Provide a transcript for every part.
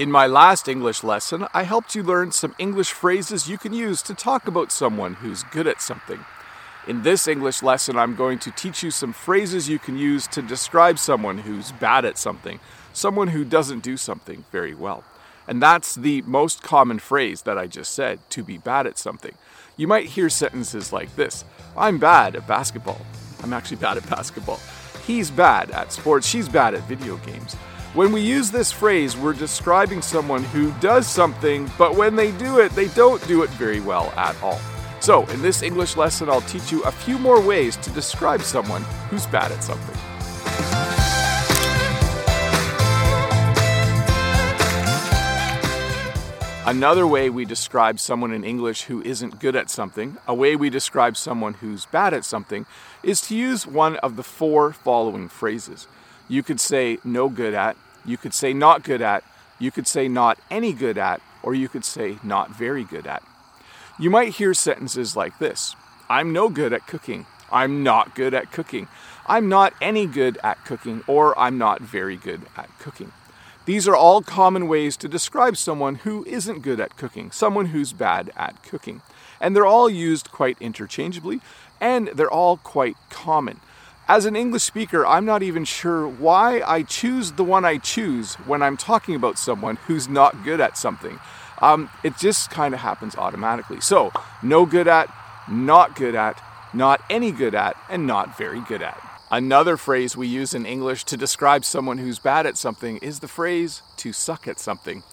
In my last English lesson, I helped you learn some English phrases you can use to talk about someone who's good at something. In this English lesson, I'm going to teach you some phrases you can use to describe someone who's bad at something, someone who doesn't do something very well. And that's the most common phrase that I just said to be bad at something. You might hear sentences like this I'm bad at basketball. I'm actually bad at basketball. He's bad at sports. She's bad at video games. When we use this phrase, we're describing someone who does something, but when they do it, they don't do it very well at all. So, in this English lesson, I'll teach you a few more ways to describe someone who's bad at something. Another way we describe someone in English who isn't good at something, a way we describe someone who's bad at something, is to use one of the four following phrases. You could say no good at, you could say not good at, you could say not any good at, or you could say not very good at. You might hear sentences like this I'm no good at cooking. I'm not good at cooking. I'm not any good at cooking, or I'm not very good at cooking. These are all common ways to describe someone who isn't good at cooking, someone who's bad at cooking. And they're all used quite interchangeably, and they're all quite common. As an English speaker, I'm not even sure why I choose the one I choose when I'm talking about someone who's not good at something. Um, it just kind of happens automatically. So, no good at, not good at, not any good at, and not very good at. Another phrase we use in English to describe someone who's bad at something is the phrase to suck at something.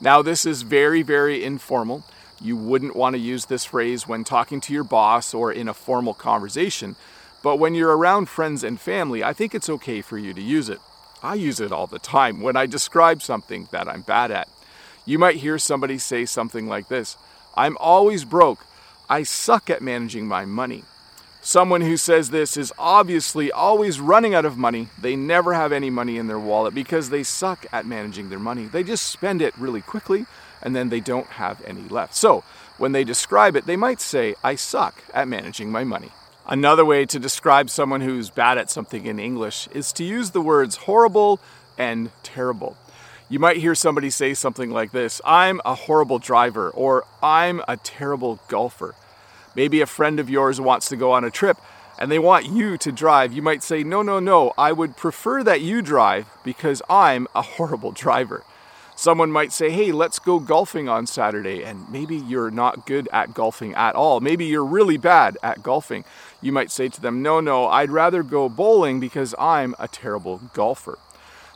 Now, this is very, very informal. You wouldn't want to use this phrase when talking to your boss or in a formal conversation, but when you're around friends and family, I think it's okay for you to use it. I use it all the time when I describe something that I'm bad at. You might hear somebody say something like this I'm always broke. I suck at managing my money. Someone who says this is obviously always running out of money. They never have any money in their wallet because they suck at managing their money. They just spend it really quickly and then they don't have any left. So, when they describe it, they might say, I suck at managing my money. Another way to describe someone who's bad at something in English is to use the words horrible and terrible. You might hear somebody say something like this I'm a horrible driver, or I'm a terrible golfer. Maybe a friend of yours wants to go on a trip and they want you to drive. You might say, No, no, no, I would prefer that you drive because I'm a horrible driver. Someone might say, Hey, let's go golfing on Saturday, and maybe you're not good at golfing at all. Maybe you're really bad at golfing. You might say to them, No, no, I'd rather go bowling because I'm a terrible golfer.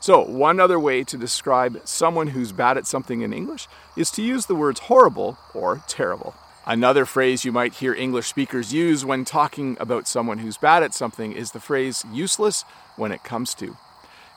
So, one other way to describe someone who's bad at something in English is to use the words horrible or terrible. Another phrase you might hear English speakers use when talking about someone who's bad at something is the phrase useless when it comes to.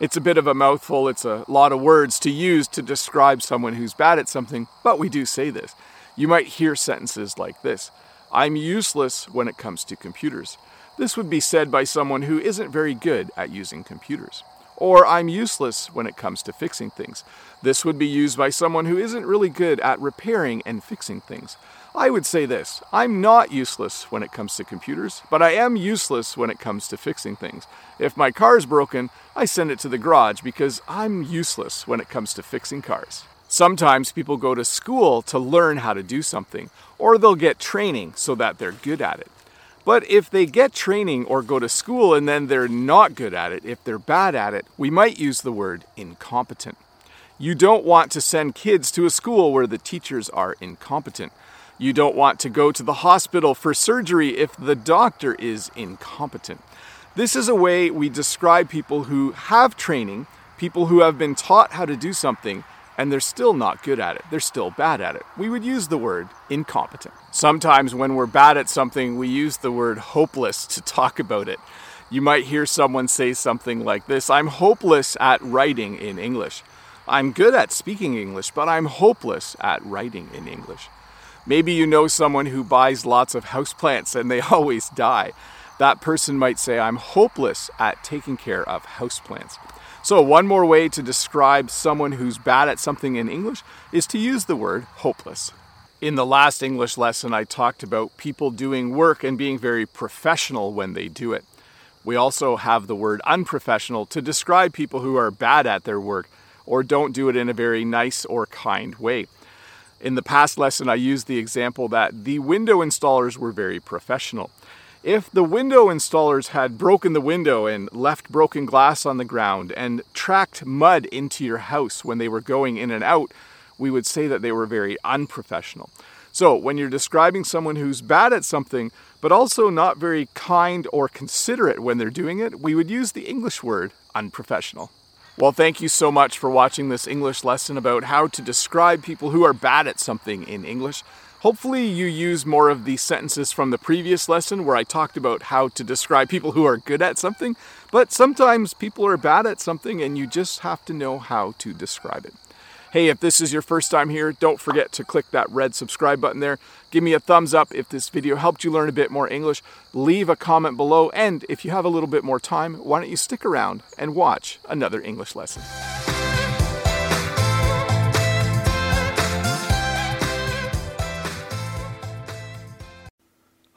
It's a bit of a mouthful, it's a lot of words to use to describe someone who's bad at something, but we do say this. You might hear sentences like this I'm useless when it comes to computers. This would be said by someone who isn't very good at using computers or I'm useless when it comes to fixing things. This would be used by someone who isn't really good at repairing and fixing things. I would say this I'm not useless when it comes to computers, but I am useless when it comes to fixing things. If my car is broken, I send it to the garage because I'm useless when it comes to fixing cars. Sometimes people go to school to learn how to do something, or they'll get training so that they're good at it. But if they get training or go to school and then they're not good at it, if they're bad at it, we might use the word incompetent. You don't want to send kids to a school where the teachers are incompetent. You don't want to go to the hospital for surgery if the doctor is incompetent. This is a way we describe people who have training, people who have been taught how to do something, and they're still not good at it. They're still bad at it. We would use the word incompetent. Sometimes when we're bad at something, we use the word hopeless to talk about it. You might hear someone say something like this I'm hopeless at writing in English. I'm good at speaking English, but I'm hopeless at writing in English. Maybe you know someone who buys lots of houseplants and they always die. That person might say, I'm hopeless at taking care of houseplants. So, one more way to describe someone who's bad at something in English is to use the word hopeless. In the last English lesson, I talked about people doing work and being very professional when they do it. We also have the word unprofessional to describe people who are bad at their work or don't do it in a very nice or kind way. In the past lesson, I used the example that the window installers were very professional. If the window installers had broken the window and left broken glass on the ground and tracked mud into your house when they were going in and out, we would say that they were very unprofessional. So, when you're describing someone who's bad at something, but also not very kind or considerate when they're doing it, we would use the English word unprofessional. Well, thank you so much for watching this English lesson about how to describe people who are bad at something in English. Hopefully, you use more of the sentences from the previous lesson where I talked about how to describe people who are good at something, but sometimes people are bad at something and you just have to know how to describe it. Hey, if this is your first time here, don't forget to click that red subscribe button there. Give me a thumbs up if this video helped you learn a bit more English. Leave a comment below, and if you have a little bit more time, why don't you stick around and watch another English lesson.